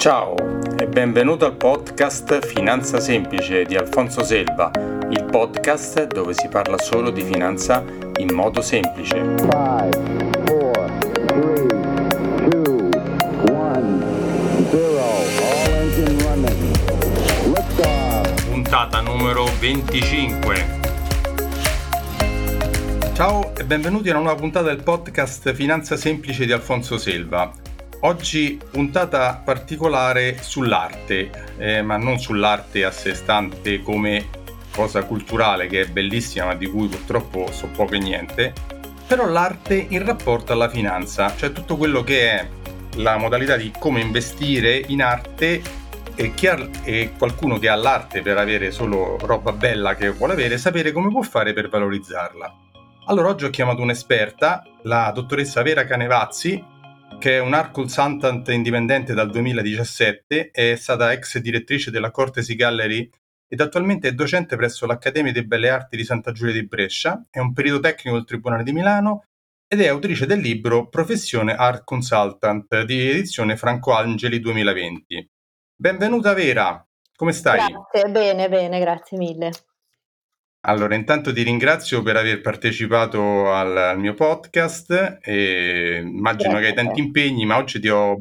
Ciao e benvenuto al podcast Finanza Semplice di Alfonso Selva, il podcast dove si parla solo di finanza in modo semplice. Five, four, three, two, one, Puntata numero 25. Ciao e benvenuti a una nuova puntata del podcast Finanza Semplice di Alfonso Selva. Oggi puntata particolare sull'arte, eh, ma non sull'arte a sé stante come cosa culturale che è bellissima ma di cui purtroppo so poco e niente, però l'arte in rapporto alla finanza, cioè tutto quello che è la modalità di come investire in arte e, chi ha, e qualcuno che ha l'arte per avere solo roba bella che vuole avere, sapere come può fare per valorizzarla. Allora oggi ho chiamato un'esperta, la dottoressa Vera Canevazzi, che è un art consultant indipendente dal 2017, è stata ex direttrice della Cortesi Gallery ed attualmente è docente presso l'Accademia di Belle Arti di Santa Giulia di Brescia, è un periodo tecnico del Tribunale di Milano ed è autrice del libro Professione Art Consultant di edizione Franco Angeli 2020. Benvenuta Vera, come stai? Grazie, bene, bene, grazie mille. Allora, intanto ti ringrazio per aver partecipato al, al mio podcast. E immagino che hai tanti impegni, ma oggi ti ho,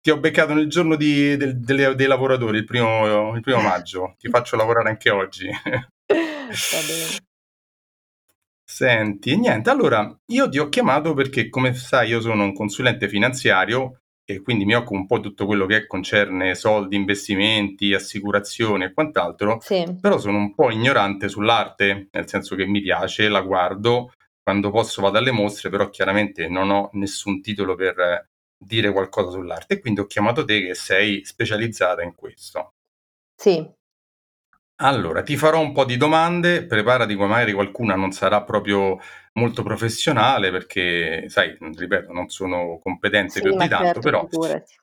ti ho beccato nel giorno di, del, delle, dei lavoratori, il primo, il primo maggio. ti faccio lavorare anche oggi. Va bene. Senti, niente, allora io ti ho chiamato perché, come sai, io sono un consulente finanziario e quindi mi occupo un po' di tutto quello che concerne soldi, investimenti, assicurazioni e quant'altro, sì. però sono un po' ignorante sull'arte, nel senso che mi piace, la guardo, quando posso vado alle mostre, però chiaramente non ho nessun titolo per dire qualcosa sull'arte quindi ho chiamato te che sei specializzata in questo. Sì, allora, ti farò un po' di domande, preparati come magari qualcuna non sarà proprio molto professionale perché, sai, ripeto, non sono competente sì, più di tanto, certo, però figurati.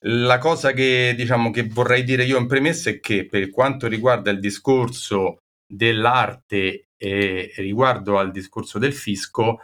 la cosa che, diciamo, che vorrei dire io in premessa è che per quanto riguarda il discorso dell'arte e riguardo al discorso del fisco,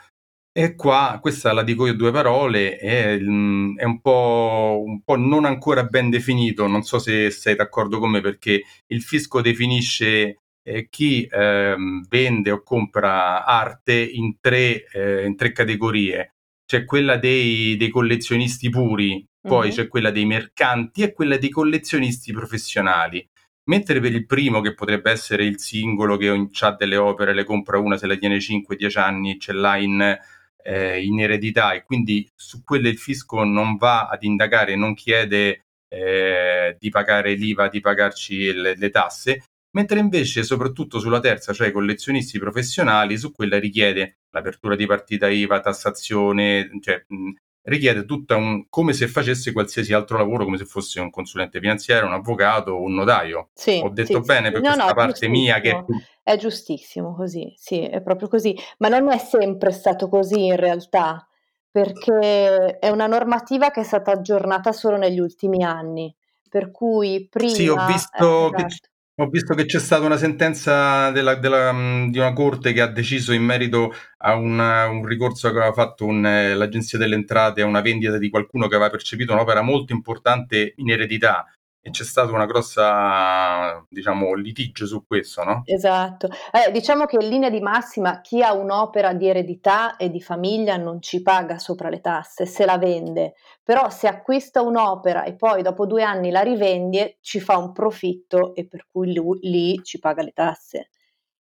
e qua, questa la dico io due parole, è, mm, è un, po', un, po', non ancora ben definito, non so se sei d'accordo con me, perché il fisco definisce eh, chi eh, vende o compra arte in tre, eh, in tre categorie. C'è quella dei, dei collezionisti puri, poi mm-hmm. c'è quella dei mercanti e quella dei collezionisti professionali. Mentre per il primo, che potrebbe essere il singolo che ha delle opere, le compra una, se la tiene 5-10 anni, ce l'ha in eh, in eredità e quindi su quelle il fisco non va ad indagare, non chiede eh, di pagare l'IVA, di pagarci le, le, tasse, mentre invece soprattutto sulla terza, cioè i collezionisti professionali, su quella richiede l'apertura di partita IVA, tassazione, cioè mh, richiede tutta un come se facesse qualsiasi altro lavoro, come se fosse un consulente finanziario, un avvocato o un notaio. Sì, Ho detto sì, bene sì. per No, questa no, parte mia che è giustissimo così, sì, è proprio così, ma non è sempre stato così in realtà, perché è una normativa che è stata aggiornata solo negli ultimi anni, per cui prima... Sì, ho visto, esatto. Ho visto che c'è stata una sentenza della, della, di una corte che ha deciso in merito a una, un ricorso che aveva fatto un, eh, l'Agenzia delle Entrate a una vendita di qualcuno che aveva percepito un'opera molto importante in eredità e c'è stato una grossa, diciamo, litigio su questo, no? Esatto. Eh, diciamo che in linea di massima chi ha un'opera di eredità e di famiglia non ci paga sopra le tasse se la vende, però se acquista un'opera e poi dopo due anni la rivende ci fa un profitto e per cui lui, lì ci paga le tasse.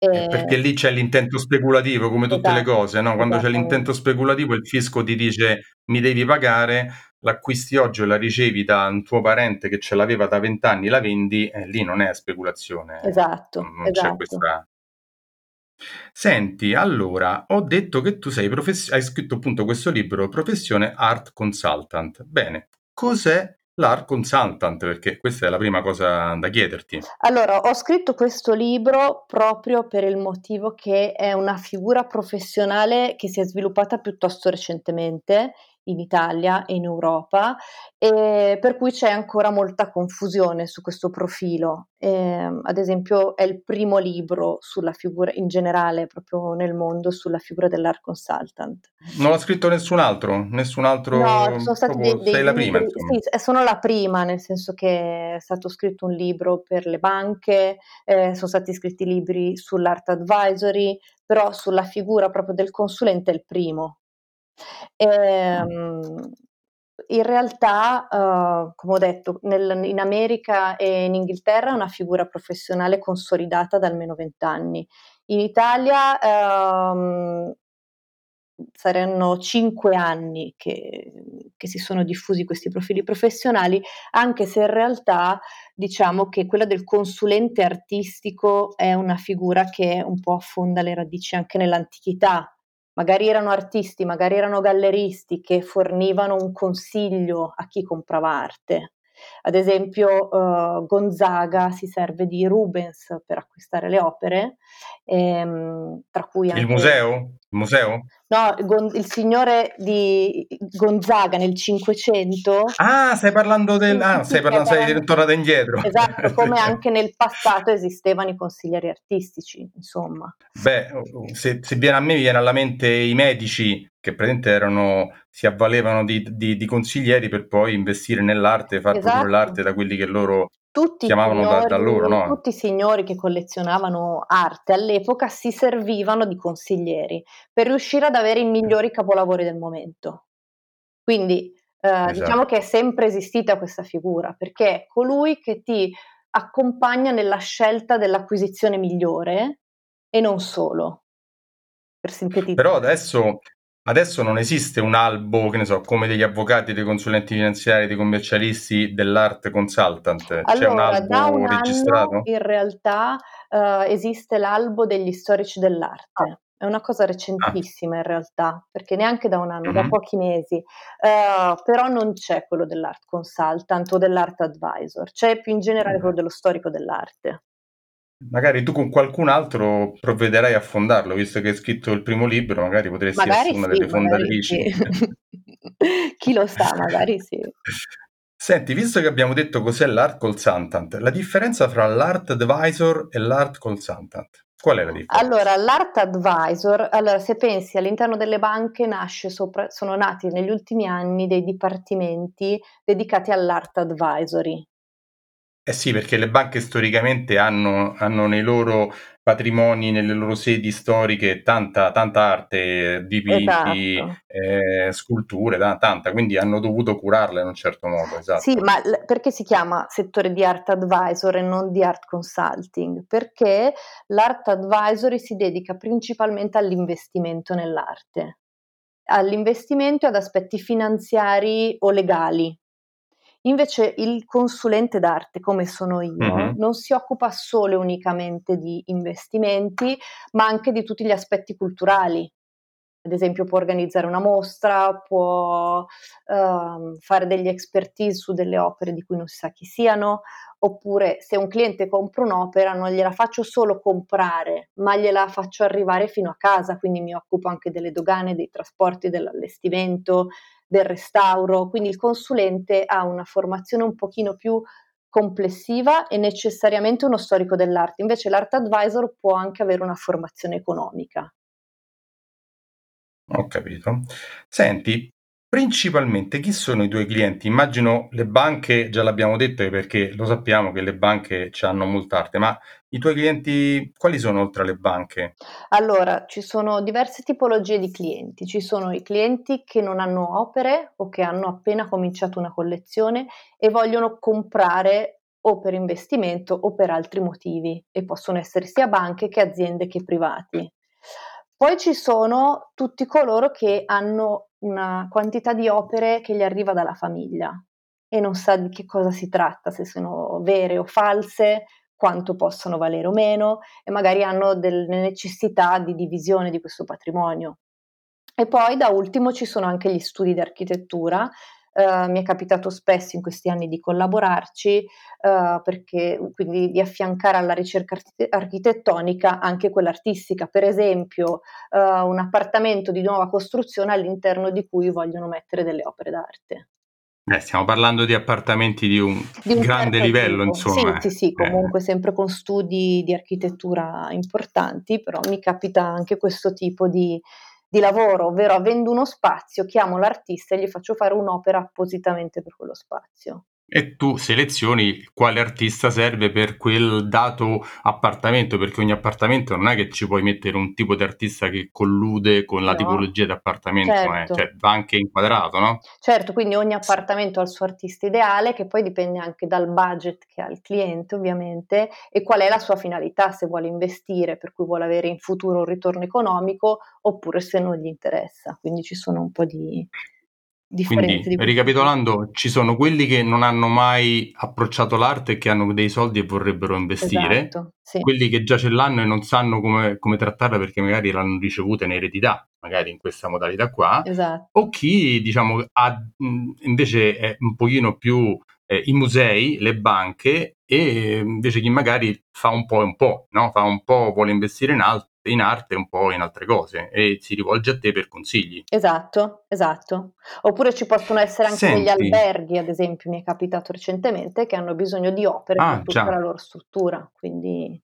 Eh, perché lì c'è l'intento speculativo, come tutte esatto, le cose, no? Quando c'è l'intento speculativo il fisco ti dice mi devi pagare, l'acquisti oggi o la ricevi da un tuo parente che ce l'aveva da vent'anni, la vendi, eh, lì non è speculazione. Esatto, non esatto. c'è questa... Senti, allora, ho detto che tu sei profess- hai scritto appunto questo libro, Professione Art Consultant. Bene, cos'è l'art consultant? Perché questa è la prima cosa da chiederti. Allora, ho scritto questo libro proprio per il motivo che è una figura professionale che si è sviluppata piuttosto recentemente in Italia e in Europa, e per cui c'è ancora molta confusione su questo profilo. Eh, ad esempio è il primo libro sulla figura in generale, proprio nel mondo, sulla figura dell'art consultant. Non l'ha scritto nessun altro? Nessun altro? No, sono stati dei, dei sei la prima. Sì, sono la prima, nel senso che è stato scritto un libro per le banche, eh, sono stati scritti libri sull'art advisory, però sulla figura proprio del consulente è il primo. Ehm, in realtà, uh, come ho detto, nel, in America e in Inghilterra è una figura professionale consolidata da almeno vent'anni. In Italia um, saranno cinque anni che, che, si sono diffusi questi profili professionali, anche se in realtà diciamo che quella del consulente artistico è una figura che un po' affonda le radici anche nell'antichità magari erano artisti, magari erano galleristi che fornivano un consiglio a chi comprava arte. Ad esempio, uh, Gonzaga si serve di Rubens per acquistare le opere, ehm, tra cui anche... Il museo? Museo? No, Gon- il signore di Gonzaga nel Cinquecento. Ah, stai parlando del. Ah, stai parlando, sei tornata indietro. Esatto, come anche nel passato esistevano i consiglieri artistici, insomma. Beh, se, se viene a me viene alla mente i medici che praticamente erano, si avvalevano di, di, di consiglieri per poi investire nell'arte, far esatto. produrre l'arte da quelli che loro tutti chiamavano signori, da, da, loro, no? Tutti i signori che collezionavano arte all'epoca si servivano di consiglieri per riuscire ad avere i migliori capolavori del momento. Quindi eh, esatto. diciamo che è sempre esistita questa figura, perché è colui che ti accompagna nella scelta dell'acquisizione migliore e non solo. Per sintetizzare. Però adesso Adesso non esiste un albo, che ne so, come degli avvocati, dei consulenti finanziari, dei commercialisti dell'art consultant. Allora, C'è un albo un registrato? in realtà uh, esiste l'albo degli storici dell'arte. Ah. È una cosa recentissima in realtà, perché neanche da un anno, mm-hmm. da pochi mesi, uh, però non c'è quello dell'art consultant o dell'art advisor, c'è più in generale mm-hmm. quello dello storico dell'arte. Magari tu con qualcun altro provvederai a fondarlo, visto che hai scritto il primo libro, magari potresti magari essere una sì, delle fondatrici. Sì. Chi lo sa, magari sì. Senti, visto che abbiamo detto cos'è l'art consultant, la differenza fra l'art advisor e l'art consultant, qual è la differenza? Allora, l'art advisor, allora, se pensi all'interno delle banche nasce sopra, sono nati negli ultimi anni dei dipartimenti dedicati all'art advisory, eh sì, perché le banche storicamente hanno, hanno nei loro patrimoni, nelle loro sedi storiche, tanta, tanta arte, dipinti, esatto. eh, sculture, tanta, quindi hanno dovuto curarla in un certo modo. Esatto. Sì, ma l- perché si chiama settore di art advisor e non di art consulting? Perché l'art advisory si dedica principalmente all'investimento nell'arte, all'investimento e ad aspetti finanziari o legali Invece il consulente d'arte, come sono io, mm-hmm. non si occupa solo e unicamente di investimenti, ma anche di tutti gli aspetti culturali. Ad esempio può organizzare una mostra, può uh, fare degli expertise su delle opere di cui non si sa chi siano, oppure se un cliente compra un'opera non gliela faccio solo comprare, ma gliela faccio arrivare fino a casa, quindi mi occupo anche delle dogane, dei trasporti, dell'allestimento, del restauro, quindi il consulente ha una formazione un pochino più complessiva e necessariamente uno storico dell'arte, invece l'art advisor può anche avere una formazione economica. Ho capito. Senti, Principalmente chi sono i tuoi clienti? Immagino le banche, già l'abbiamo detto perché lo sappiamo che le banche hanno molta arte, ma i tuoi clienti quali sono oltre alle banche? Allora, ci sono diverse tipologie di clienti. Ci sono i clienti che non hanno opere o che hanno appena cominciato una collezione e vogliono comprare o per investimento o per altri motivi e possono essere sia banche che aziende che privati. Poi ci sono tutti coloro che hanno una quantità di opere che gli arriva dalla famiglia e non sa di che cosa si tratta, se sono vere o false, quanto possono valere o meno e magari hanno delle necessità di divisione di questo patrimonio. E poi da ultimo ci sono anche gli studi di architettura Uh, mi è capitato spesso in questi anni di collaborarci, uh, perché, quindi di affiancare alla ricerca architettonica anche quella artistica. Per esempio, uh, un appartamento di nuova costruzione all'interno di cui vogliono mettere delle opere d'arte. Eh, stiamo parlando di appartamenti di un, di un grande certo livello, tipo. insomma. Sì, sì, sì, comunque eh. sempre con studi di architettura importanti, però mi capita anche questo tipo di, di lavoro, ovvero avendo uno spazio, chiamo l'artista e gli faccio fare un'opera appositamente per quello spazio e tu selezioni quale artista serve per quel dato appartamento, perché ogni appartamento non è che ci puoi mettere un tipo di artista che collude con la no. tipologia di appartamento, eh, certo. eh. cioè va anche inquadrato, no? Certo, quindi ogni appartamento ha il suo artista ideale, che poi dipende anche dal budget che ha il cliente, ovviamente, e qual è la sua finalità, se vuole investire, per cui vuole avere in futuro un ritorno economico, oppure se non gli interessa. Quindi ci sono un po' di quindi, di ricapitolando, ci sono quelli che non hanno mai approcciato l'arte e che hanno dei soldi e vorrebbero investire, esatto, sì. quelli che già ce l'hanno e non sanno come, come, trattarla perché magari l'hanno ricevuta in eredità, magari in questa modalità qua, esatto. o chi diciamo ha, invece è un pochino più eh, i musei, le banche e invece chi magari fa un po' e un po', no? fa un po' vuole investire in, alt- in arte un po' in altre cose e si rivolge a te per consigli. Esatto, esatto. Oppure ci possono essere anche Senti. degli alberghi, ad esempio, mi è capitato recentemente, che hanno bisogno di opere ah, per tutta già. la loro struttura, quindi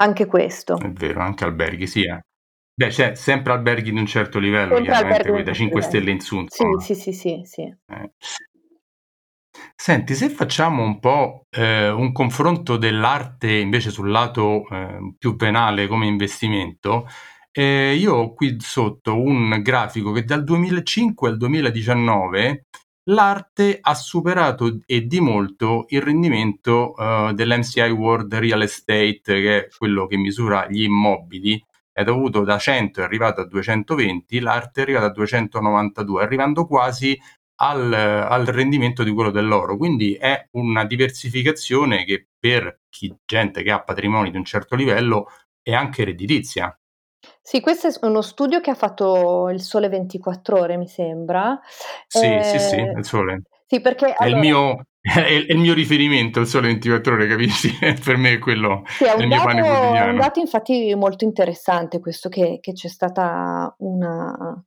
anche questo. È vero, anche alberghi, sì. Eh. Beh, c'è sempre alberghi di un certo livello, sempre chiaramente, da 5 stelle in su. Sì, sì, sì, sì, sì. Eh. Senti, se facciamo un po' eh, un confronto dell'arte invece sul lato eh, più penale come investimento, eh, io ho qui sotto un grafico che dal 2005 al 2019 l'arte ha superato e di molto il rendimento uh, dell'MCI World Real Estate, che è quello che misura gli immobili, è dovuto da 100 è arrivato a 220, l'arte è arrivata a 292, arrivando quasi al, al, rendimento di quello dell'oro. Quindi è una diversificazione che per chi, gente che ha patrimoni di un certo livello è anche redditizia. Sì, questo è uno studio che ha fatto il Sole 24 Ore, mi sembra. Sì, eh, sì, sì, il Sole. Sì, perché è, allora... il mio, è, il mio riferimento, il Sole 24 Ore, capisci? per me è quello, sì, è, pane quotidiano. È un dato infatti molto interessante questo che, che c'è stata una,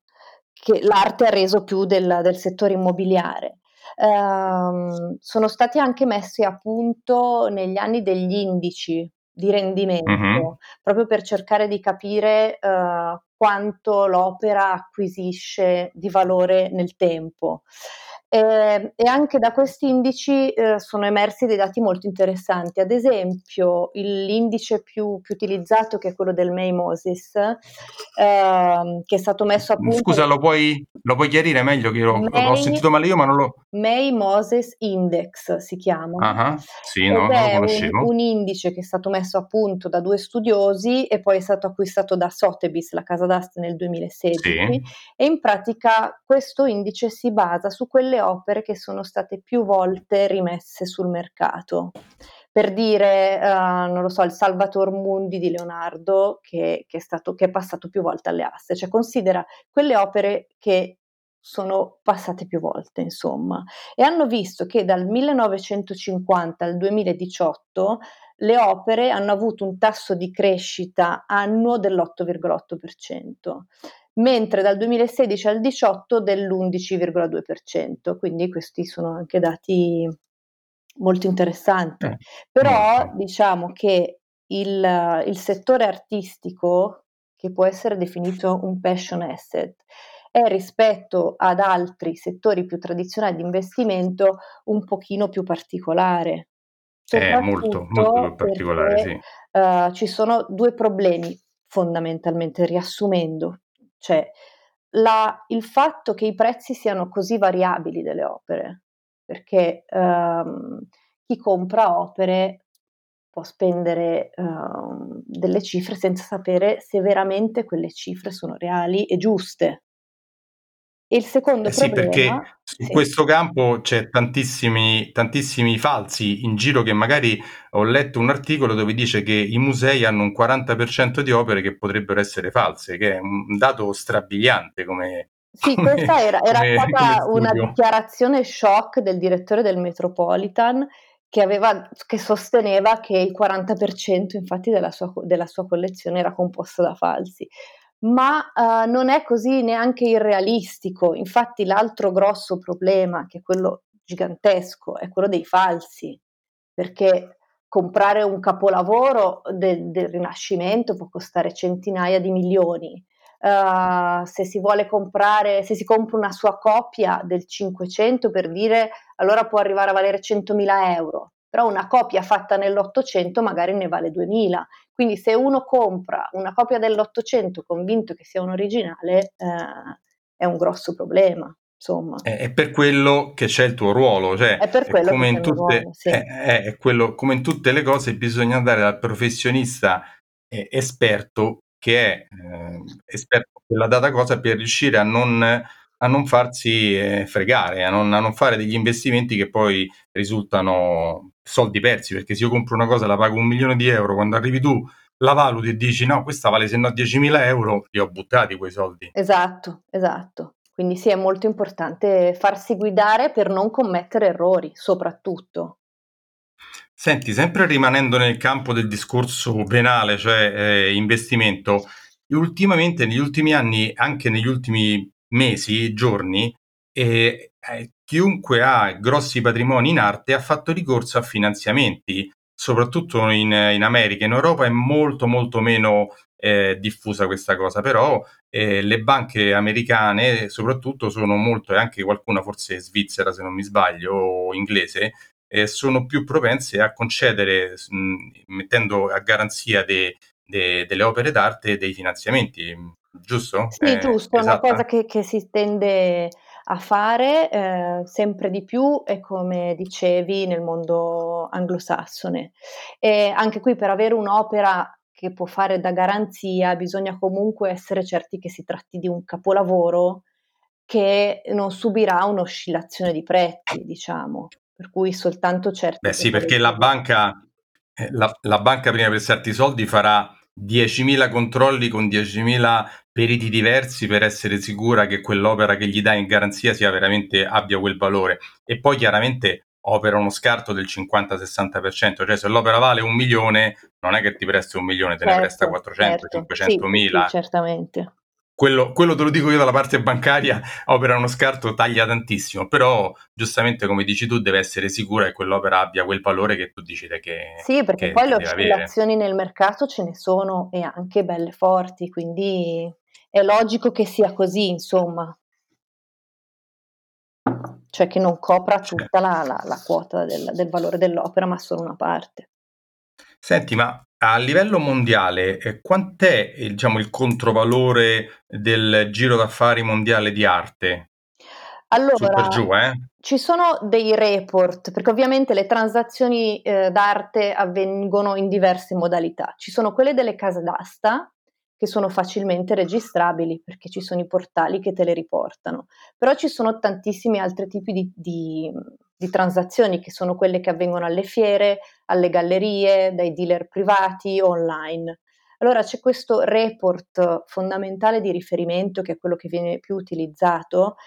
che l'arte ha reso più del, del settore immobiliare. Um, sono stati anche messi a punto negli anni degli indici di rendimento, uh-huh. proprio per cercare di capire uh, quanto l'opera acquisisce di valore nel tempo. Eh, e anche da questi indici eh, sono emersi dei dati molto interessanti. Ad esempio, l'indice più, più utilizzato, che è quello del May Moses, eh, che è stato messo a punto. Scusa, lo puoi, lo puoi chiarire meglio? Che lo, May, ho sentito male io, ma non lo. May Moses Index si chiama. Uh-huh. Sì, no, non lo conoscevo. Un, un indice che è stato messo a punto da due studiosi e poi è stato acquistato da Sotheby's, la casa d'asta, nel 2016. Sì. E in pratica questo indice si basa su quelle opere che sono state più volte rimesse sul mercato. Per dire, uh, non lo so, il Salvator Mundi di Leonardo che, che, è stato, che è passato più volte alle aste, cioè considera quelle opere che sono passate più volte, insomma, e hanno visto che dal 1950 al 2018 le opere hanno avuto un tasso di crescita annuo dell'8,8% mentre dal 2016 al 2018 dell'11,2%, quindi questi sono anche dati molto interessanti. Eh, Però molto. diciamo che il, il settore artistico, che può essere definito un passion asset, è rispetto ad altri settori più tradizionali di investimento un pochino più particolare. È molto, molto più particolare, perché, sì. Uh, ci sono due problemi fondamentalmente, riassumendo. Cioè, la, il fatto che i prezzi siano così variabili delle opere, perché um, chi compra opere può spendere uh, delle cifre senza sapere se veramente quelle cifre sono reali e giuste. E il secondo eh sì, problema... perché sì. questo campo c'è tantissimi, tantissimi falsi in giro che magari ho letto un articolo dove dice che i musei hanno un 40% di opere che potrebbero essere false, che è un dato strabiliante come, Sì, come, questa era, era come, stata come una dichiarazione shock del direttore del Metropolitan che, aveva, che sosteneva che il 40% infatti della sua, della sua collezione era composto da falsi. Ma uh, non è così neanche irrealistico. Infatti, l'altro grosso problema, che è quello gigantesco, è quello dei falsi, perché comprare un capolavoro del, del Rinascimento può costare centinaia di milioni. Uh, se si vuole comprare, se si compra una sua copia del 500 per dire, allora può arrivare a valere 100.000 euro, però una copia fatta nell'Ottocento magari ne vale 2.000. Quindi se uno compra una copia dell'Ottocento convinto che sia un originale, eh, è un grosso problema insomma. È, è, per quello che c'è il tuo ruolo, cioè è per quello come, in tutte, ruolo, sì. è, è quello, come in tutte le cose bisogna andare dal professionista eh, esperto che è eh, esperto quella data cosa per riuscire a non, a non farsi eh, fregare, a non, a non, fare degli investimenti che poi risultano soldi persi, perché se io compro una cosa la pago un milione di euro, quando arrivi tu la valuti e dici no, questa vale se no 10.000 euro, li ho buttati quei soldi. Esatto, esatto. Quindi sì, è molto importante farsi guidare per non commettere errori, soprattutto. Senti, sempre rimanendo nel campo del discorso penale, cioè eh, investimento, ultimamente, negli ultimi anni, anche negli ultimi mesi, giorni, eh, eh, chiunque ha grossi patrimoni in arte ha fatto ricorso a finanziamenti, soprattutto in, in America. In Europa è molto molto meno eh, diffusa questa cosa, però eh, le banche americane soprattutto sono molto, e anche qualcuna forse svizzera se non mi sbaglio, o inglese, eh, sono più propense a concedere, mh, mettendo a garanzia de, de, delle opere d'arte dei finanziamenti, giusto? Sì, giusto, è una cosa che, che si tende a fare eh, sempre di più e come dicevi nel mondo anglosassone. E anche qui per avere un'opera che può fare da garanzia, bisogna comunque essere certi che si tratti di un capolavoro che non subirà un'oscillazione di prezzi, diciamo, per cui soltanto certi... Beh sì, perché la banca, eh, la, la banca prima di prestarti i soldi farà 10.000 controlli con 10.000 periti diversi per essere sicura che quell'opera che gli dà in garanzia sia veramente abbia quel valore e poi chiaramente opera uno scarto del 50-60%, cioè se l'opera vale un milione non è che ti presta un milione, te certo, ne presta 400, certo. 500 mila. Sì, certamente. Quello, quello, te lo dico io dalla parte bancaria, opera uno scarto taglia tantissimo, però giustamente come dici tu deve essere sicura che quell'opera abbia quel valore che tu decidi che Sì, perché che, poi le oscillazioni nel mercato ce ne sono e anche belle forti, quindi è logico che sia così, insomma cioè che non copra tutta la, la, la quota del, del, valore dell'opera, ma solo una parte. Senti, ma a livello mondiale, eh, quant'è diciamo, il controvalore del giro d'affari mondiale di arte? Allora, giù, eh? ci sono dei report, perché ovviamente le transazioni eh, d'arte avvengono in diverse modalità. Ci sono quelle delle case d'asta, che sono facilmente registrabili perché ci sono i portali che te le riportano. Però ci sono tantissimi altri tipi di, di, di transazioni che sono quelle che avvengono alle fiere, alle gallerie, dai dealer privati, online. Allora c'è questo report fondamentale di riferimento che è quello che viene più utilizzato,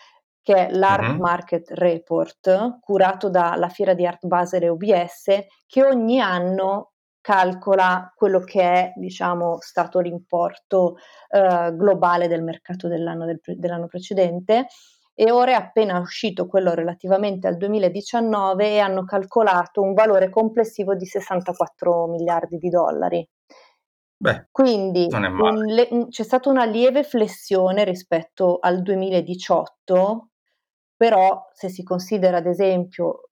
che è l'Art uh-huh. Market Report, curato dalla Fiera di Art Basel e OBS, che ogni anno calcola quello che è diciamo, stato l'importo eh, globale del mercato dell'anno, del, dell'anno precedente e ora è appena uscito quello relativamente al 2019 e hanno calcolato un valore complessivo di 64 miliardi di dollari. Beh, Quindi un, le, c'è stata una lieve flessione rispetto al 2018, però se si considera ad esempio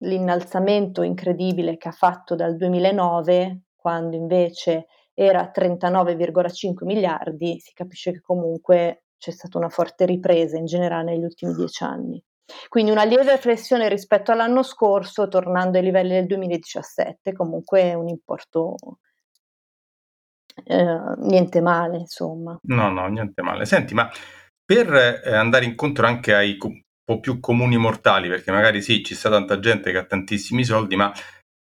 l'innalzamento incredibile che ha fatto dal 2009, quando invece era 39,5 miliardi, si capisce che comunque c'è stata una forte ripresa in generale negli ultimi dieci anni. Quindi una lieve flessione rispetto all'anno scorso, tornando ai livelli del 2017, comunque un importo eh, niente male, insomma. No, no, niente male. Senti, ma per eh, andare incontro anche ai po' più comuni mortali, perché magari sì, ci sta tanta gente che ha tantissimi soldi, ma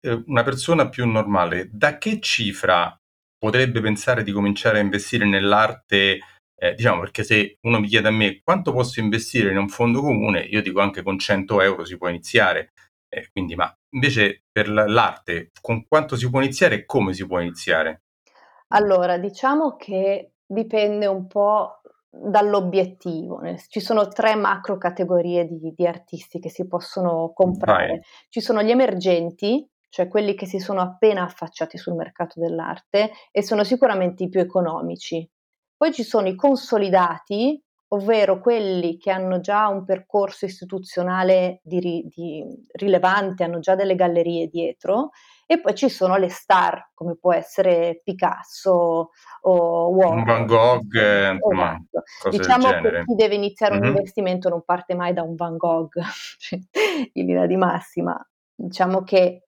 eh, una persona più normale, da che cifra potrebbe pensare di cominciare a investire nell'arte eh, diciamo perché se uno mi chiede a me quanto posso investire in un fondo comune, io dico anche con 100 euro si può iniziare. Eh, quindi, ma invece per l'arte, con quanto si può iniziare e come si può iniziare? Allora, diciamo che dipende un po' dall'obiettivo. Ci sono tre macro categorie di, di artisti che si possono comprare. Vai. Ci sono gli emergenti, cioè quelli che si sono appena affacciati sul mercato dell'arte e sono sicuramente i più economici. Poi ci sono i consolidati, ovvero quelli che hanno già un percorso istituzionale di, di rilevante, hanno già delle gallerie dietro, e poi ci sono le star, come può essere Picasso o Warhol. Van Gogh, eh, esatto. diciamo che chi deve iniziare mm-hmm. un investimento non parte mai da un Van Gogh in linea di massima. Diciamo che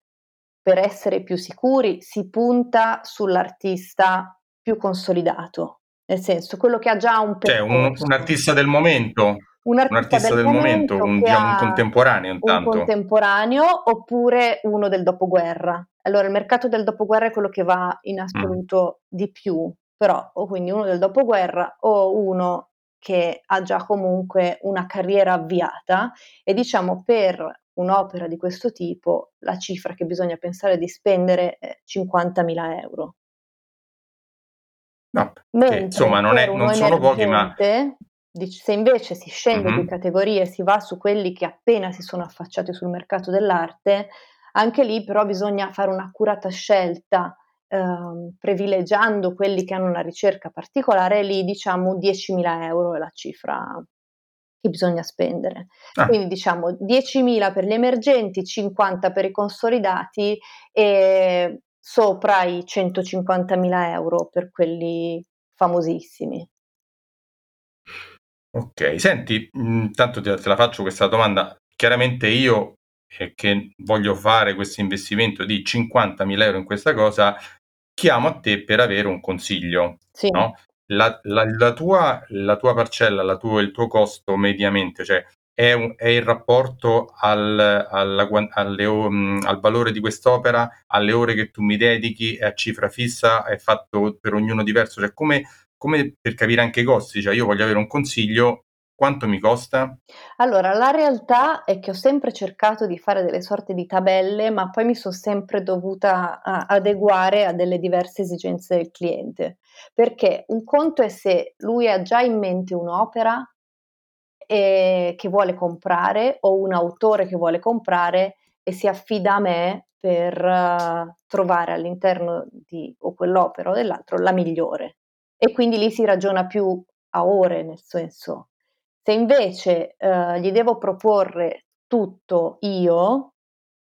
per essere più sicuri si punta sull'artista più consolidato, nel senso quello che ha già un percorso. Cioè un, un artista del momento un artista, un artista del, del, momento, un, diciamo, un, contemporaneo intanto. Un contemporaneo oppure uno del dopoguerra. Allora il mercato del dopoguerra è quello che va in assoluto mm. di più, però o quindi uno del dopoguerra o uno che ha già comunque una carriera avviata e diciamo per un'opera di questo tipo la cifra che bisogna pensare di spendere è 50.000 euro. No, insomma non, è, non sono pochi ma se invece si scende mm-hmm. di categorie e si va su quelli che appena si sono affacciati sul mercato dell'arte, anche lì però bisogna fare un'accurata scelta eh, privilegiando quelli che hanno una ricerca particolare, lì diciamo 10.000 euro è la cifra che bisogna spendere. Ah. Quindi diciamo 10.000 per gli emergenti, 50 per i consolidati e sopra i 150.000 euro per quelli famosissimi. Ok, senti, intanto te, te la faccio questa domanda. Chiaramente io eh, che voglio fare questo investimento di 50.000 euro in questa cosa, chiamo a te per avere un consiglio. Sì. No? La, la, la, tua, la tua parcella, la tua, il tuo costo mediamente, cioè è, un, è il rapporto al, alla, alle, um, al valore di quest'opera, alle ore che tu mi dedichi, è a cifra fissa, è fatto per ognuno diverso, cioè come come per capire anche i costi, cioè io voglio avere un consiglio, quanto mi costa? Allora, la realtà è che ho sempre cercato di fare delle sorte di tabelle, ma poi mi sono sempre dovuta adeguare a delle diverse esigenze del cliente, perché un conto è se lui ha già in mente un'opera e, che vuole comprare o un autore che vuole comprare e si affida a me per uh, trovare all'interno di o quell'opera o dell'altro la migliore. E quindi lì si ragiona più a ore, nel senso, se invece eh, gli devo proporre tutto io,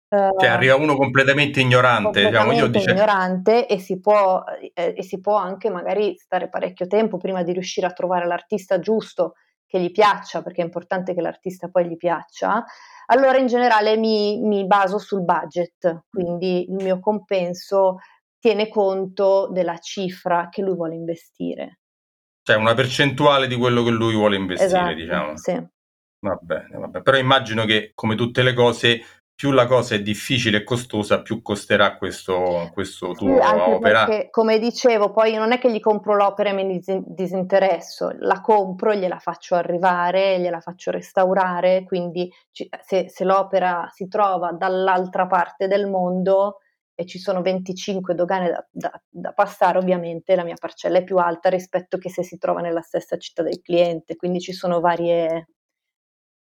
uh, cioè arriva uno completamente ignorante, completamente diciamo, io dice... ignorante e si, può, eh, e si può anche magari stare parecchio tempo prima di riuscire a trovare l'artista giusto che gli piaccia, perché è importante che l'artista poi gli piaccia, allora in generale mi, mi baso sul budget, quindi il mio compenso tiene conto della cifra che lui vuole investire. Cioè una percentuale di quello che lui vuole investire, esatto, diciamo. Sì. Va bene, va bene. Però immagino che come tutte le cose, più la cosa è difficile e costosa, più costerà questo, questo tuo sì, opera. Perché, come dicevo, poi non è che gli compro l'opera e ne disinteresso, la compro, gliela faccio arrivare, gliela faccio restaurare, quindi se, se l'opera si trova dall'altra parte del mondo, e ci sono 25 dogane da, da, da, passare, ovviamente la mia parcella è più alta rispetto che se si trova nella stessa città del cliente, quindi ci sono varie...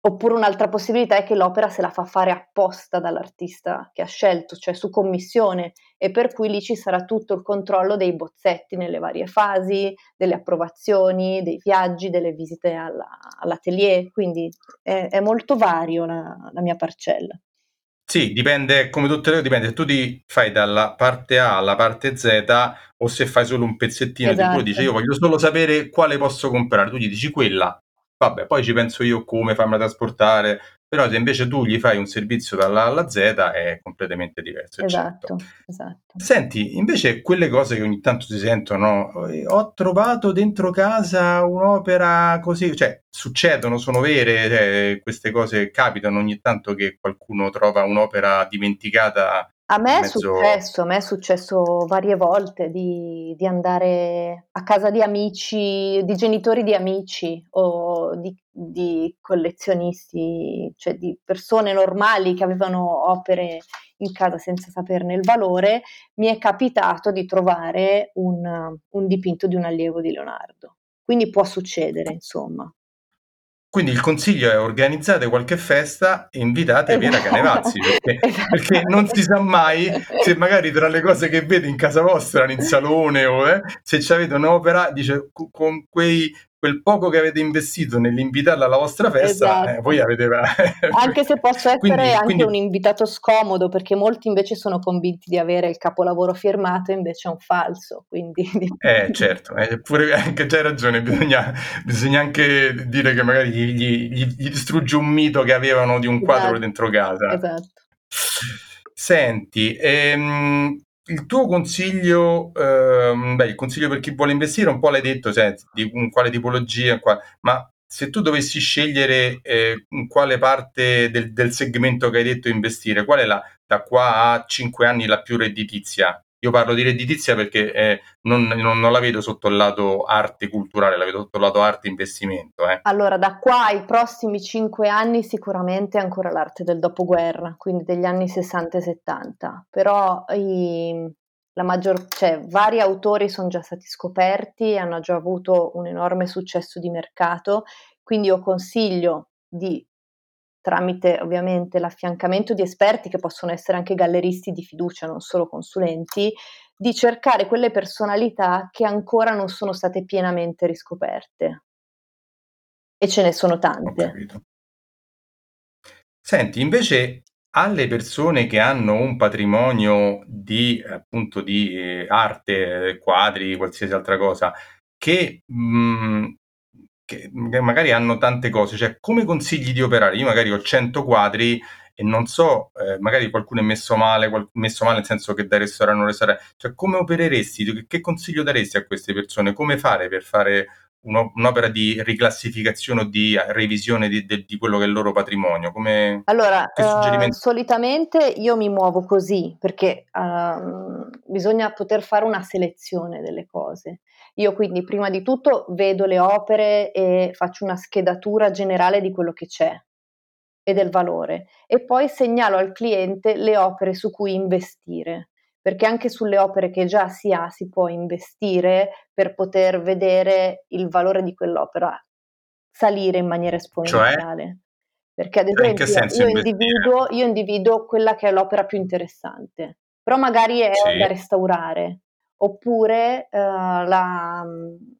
Oppure un'altra possibilità è che l'opera se la fa fare apposta dall'artista che ha scelto, cioè su commissione, e per cui lì ci sarà tutto il controllo dei bozzetti nelle varie fasi, delle approvazioni, dei viaggi, delle visite alla, all'atelier, quindi è, è molto vario la, la mia parcella. Sì, dipende, come tutte le cose, dipende se tu ti fai dalla parte A alla parte Z o se fai solo un pezzettino esatto. di quello, dici io voglio solo sapere quale posso comprare, tu gli dici quella, vabbè, poi ci penso io come farmela trasportare, però se invece tu gli fai un servizio dalla A alla Z è completamente diverso. Esatto, esatto. Senti, invece quelle cose che ogni tanto si sentono, ho trovato dentro casa un'opera così, cioè succedono, sono vere, cioè, queste cose capitano ogni tanto che qualcuno trova un'opera dimenticata A me è mezzo... successo, a me è successo varie volte di, di, andare a casa di amici, di genitori di amici o di, di, collezionisti, cioè di persone normali che avevano opere in casa senza saperne il valore. Mi è capitato di trovare un, un dipinto di un allievo di Leonardo. Quindi può succedere, insomma. Quindi il consiglio è organizzate qualche festa e invitate esatto. Piera Canevazzi, perché, esatto. perché, non si sa mai se magari tra le cose che vede in casa vostra, in salone o eh, se avete un'opera, dice con quei quel poco che avete investito nell'invitarla alla vostra festa, eh, esatto. eh, voi avete... anche se posso essere quindi, anche quindi... un invitato scomodo, perché molti invece sono convinti di avere il capolavoro firmato, invece è un falso. Quindi... Eh certo, eh, pure, anche c'hai ragione, bisogna, bisogna, anche dire che magari gli, gli, gli, distrugge un mito che avevano di un quadro esatto. dentro casa. Esatto. Senti, ehm, il tuo consiglio, ehm, beh, il consiglio per chi vuole investire, un po' l'hai detto, senti, di in quale tipologia, qua, ma se tu dovessi scegliere eh, in quale parte del, del, segmento che hai detto investire, qual è la, da qua a 5 anni la più redditizia? Io parlo di redditizia perché eh, non, non, non, la vedo sotto il lato arte culturale, la vedo sotto il lato arte investimento. Eh. Allora, da qua ai prossimi cinque anni sicuramente ancora l'arte del dopoguerra, quindi degli anni 60 e 70. Però i, la maggior, cioè, vari autori sono già stati scoperti e hanno già avuto un enorme successo di mercato, quindi io consiglio di tramite ovviamente l'affiancamento di esperti che possono essere anche galleristi di fiducia, non solo consulenti, di cercare quelle personalità che ancora non sono state pienamente riscoperte. E ce ne sono tante. Senti, invece alle persone che hanno un patrimonio di appunto di eh, arte, quadri, qualsiasi altra cosa, che mh, mm, che magari hanno tante cose, cioè come consigli di operare? Io magari ho 100 quadri e non so, eh, magari qualcuno è messo male, qual- messo male nel senso che da restaurare non restaurare, cioè come opereresti? Che consiglio daresti a queste persone? Come fare per fare uno, un'opera di riclassificazione o di revisione di, di, di, quello che è il loro patrimonio? Come, allora, uh, solitamente io mi muovo così perché uh, bisogna poter fare una selezione delle cose. Io quindi prima di tutto vedo le opere e faccio una schedatura generale di quello che c'è e del valore e poi segnalo al cliente le opere su cui investire, perché anche sulle opere che già si ha si può investire per poter vedere il valore di quell'opera salire in maniera cioè? esponenziale. Cioè? Perché ad esempio io individuo, io individuo, quella che è l'opera più interessante, però magari è sì. da restaurare oppure eh, la,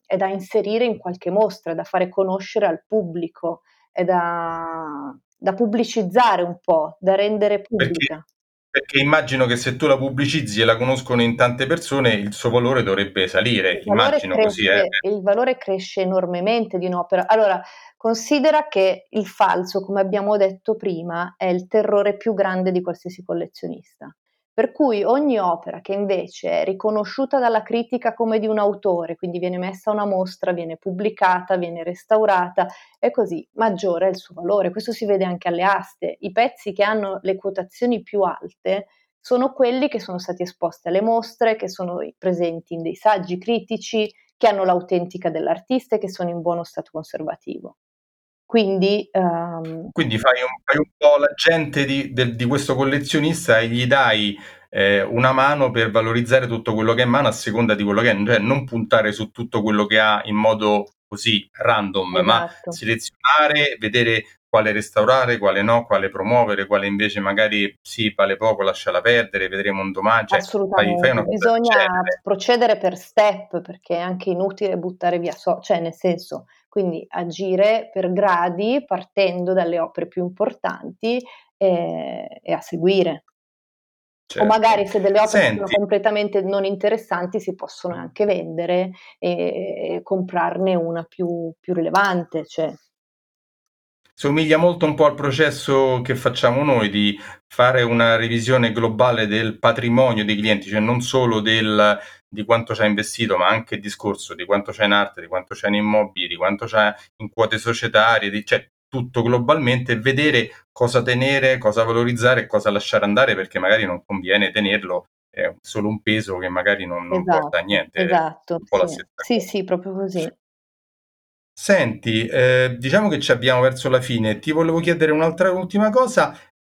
è da inserire in qualche mostra, è da fare conoscere al pubblico, è da, da pubblicizzare un po', da rendere pubblica. Perché, perché, immagino che se tu la pubblicizzi e la conoscono in tante persone, il suo valore dovrebbe salire, il immagino cresce, così. Eh. Il valore cresce enormemente di un'opera. Allora, considera che il falso, come abbiamo detto prima, è il terrore più grande di qualsiasi collezionista. Per cui ogni opera che invece è riconosciuta dalla critica come di un autore, quindi viene messa a una mostra, viene pubblicata, viene restaurata e così maggiore è il suo valore. Questo si vede anche alle aste. I pezzi che hanno le quotazioni più alte sono quelli che sono stati esposti alle mostre, che sono presenti in dei saggi critici, che hanno l'autentica dell'artista e che sono in buono stato conservativo. Quindi, um... Quindi fai, un, fai, un, po' l'agente di, del, di questo collezionista e gli dai eh, una mano per valorizzare tutto quello che è in mano a seconda di quello che è, cioè non puntare su tutto quello che ha in modo così random, esatto. ma selezionare, vedere quale restaurare, quale no, quale promuovere, quale invece magari sì, vale poco, lasciala perdere, vedremo un domani. Cioè, Assolutamente, fai, fai bisogna procedere per step perché è anche inutile buttare via, so, cioè nel senso quindi agire per gradi partendo dalle opere più importanti e, e a seguire. Certo. O magari se delle opere Senti. sono completamente non interessanti si possono anche vendere e, e comprarne una più, più rilevante. Cioè. Somiglia molto un po' al processo che facciamo noi di fare una revisione globale del patrimonio dei clienti, cioè non solo del, di quanto ha investito, ma anche il discorso di quanto c'è in arte, di quanto c'è in immobili, di quanto c'è in quote societarie, di, cioè tutto globalmente vedere cosa tenere, cosa valorizzare e cosa lasciare andare perché magari non conviene tenerlo, è solo un peso che magari non, non esatto, porta a niente. Esatto, sì. sì, sì, proprio così. Senti, eh, diciamo che ci abbiamo verso la fine, ti volevo chiedere un'altra ultima cosa,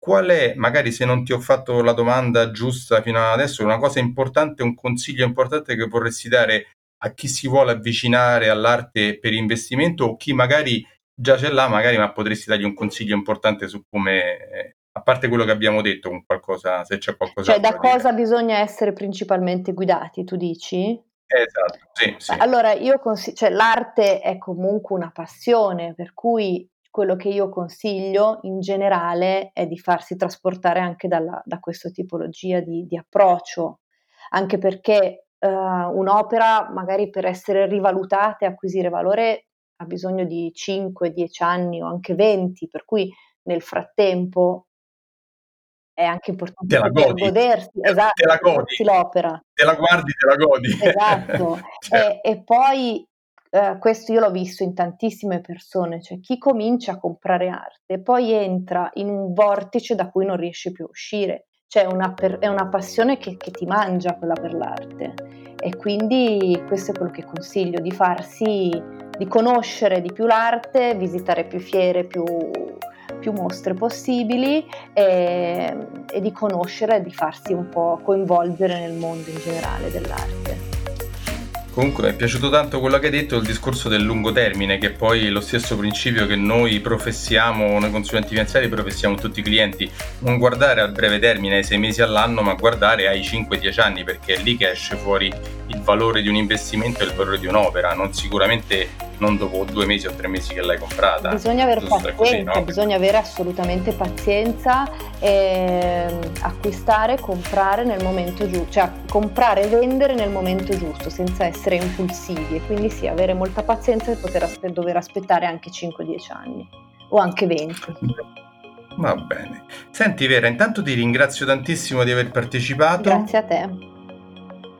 qual è, magari se non ti ho fatto la domanda giusta fino ad adesso, una cosa importante, un consiglio importante che vorresti dare a chi si vuole avvicinare all'arte per investimento o chi magari già ce l'ha, magari ma potresti dargli un consiglio importante su come, eh, a parte quello che abbiamo detto, con qualcosa, se c'è qualcosa. Cioè da cosa dire. bisogna essere principalmente guidati, tu dici? Esatto, sì, sì. Allora, io consiglio, cioè, l'arte è comunque una passione, per cui quello che io consiglio in generale è di farsi trasportare anche dalla, da questa tipologia di, di approccio, anche perché uh, un'opera magari per essere rivalutata e acquisire valore ha bisogno di 5, 10 anni o anche 20, per cui nel frattempo è anche importante te la godi. godersi, esatto, te la godi. l'opera. Te la guardi, te la godi. Esatto. cioè. e, e, poi eh, questo io l'ho visto in tantissime persone, cioè chi comincia a comprare arte poi entra in un vortice da cui non riesce più a uscire, cioè una per, è una passione che, che ti mangia quella per l'arte e quindi questo è quello che consiglio, di farsi, di conoscere di più l'arte, visitare più fiere, più più mostre possibili e, e di conoscere di farsi un po' coinvolgere nel mondo in generale dell'arte. Comunque mi è piaciuto tanto quello che hai detto, il discorso del lungo termine, che è poi lo stesso principio che noi professiamo, noi consulenti finanziari professiamo tutti i clienti, non guardare al breve termine, ai sei mesi all'anno, ma guardare ai 5-10 anni, perché è lì che esce fuori il valore di un investimento e il valore di un'opera, non sicuramente non dopo due mesi o tre mesi che l'hai comprata. Bisogna avere pazienza, così, no? bisogna avere assolutamente pazienza e acquistare, comprare nel momento giusto, cioè comprare e vendere nel momento giusto, senza essere impulsivi e quindi sì, avere molta pazienza e poter aspe- dover aspettare anche 5-10 anni o anche 20. Va bene. Senti Vera, intanto ti ringrazio tantissimo di aver partecipato. Grazie a te.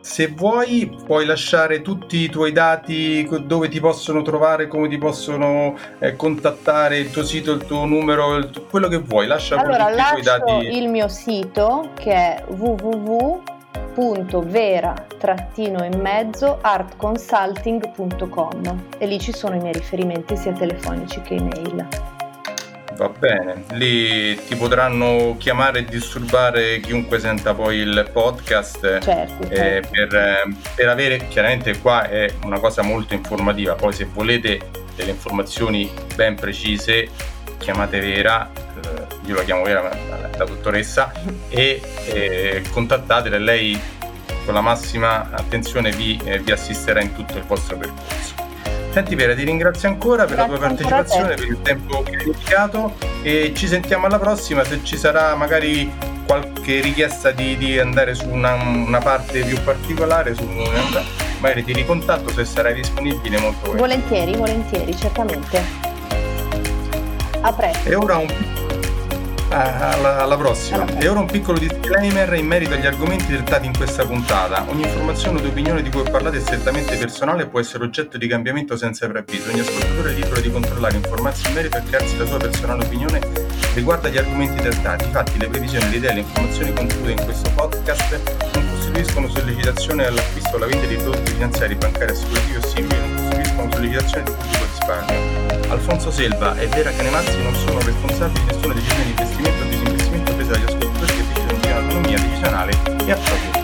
Se vuoi puoi lasciare tutti i tuoi dati, dove ti possono trovare, come ti possono eh, contattare, il tuo sito, il tuo numero, il tu- quello che vuoi. Lascia allora, tutti i tuoi dati. il mio sito che è www.vera-artconsulting.com e lì ci sono i miei riferimenti sia telefonici che email. Va bene, lì ti potranno chiamare e disturbare chiunque senta poi il podcast certo, eh, certo. per, per, avere, chiaramente qua è una cosa molto informativa, poi se volete delle informazioni ben precise chiamate Vera, eh, io la chiamo Vera, la, la dottoressa, e eh, contattatela, lei con la massima attenzione vi, eh, vi assisterà in tutto il vostro percorso. Senti Vera, ti ringrazio ancora per Grazie la tua partecipazione, per il tempo che hai dedicato e ci sentiamo alla prossima se ci sarà magari qualche richiesta di, di andare su una, una, parte più particolare, su, magari ti ricontatto se sarai disponibile molto volentieri. Volentieri, volentieri, certamente. A presto. E ora un Ah, alla, alla, prossima. E ora un piccolo disclaimer in merito agli argomenti trattati in questa puntata. Ogni informazione o opinione di cui parlate è strettamente personale e può essere oggetto di cambiamento senza preavviso. Ogni ascoltatore è libero di controllare, informarsi in merito e crearsi la sua personale opinione riguardo agli argomenti trattati. Infatti, le previsioni, le idee e le informazioni contenute in questo podcast non costituiscono sollecitazione all'acquisto o alla vendita di prodotti finanziari, bancari, assicurativi o simili, non costituiscono sollecitazione di pubblico risparmio. Alfonso Selva e Vera Canemazzi non sono responsabili di nessuna decisione di investimento o disinvestimento presa dagli ascoltatori che decidono di autonomia decisionale e a proprio